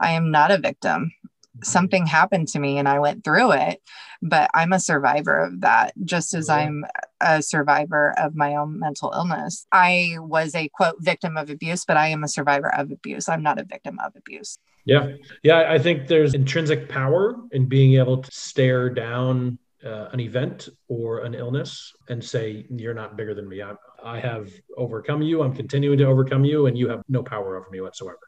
I am not a victim. Mm-hmm. Something happened to me and I went through it, but I'm a survivor of that, just as. I'm a survivor of my own mental illness. I was a quote victim of abuse, but I am a survivor of abuse. I'm not a victim of abuse. Yeah. Yeah. I think there's intrinsic power in being able to stare down uh, an event or an illness and say, You're not bigger than me. I, I have overcome you. I'm continuing to overcome you, and you have no power over me whatsoever.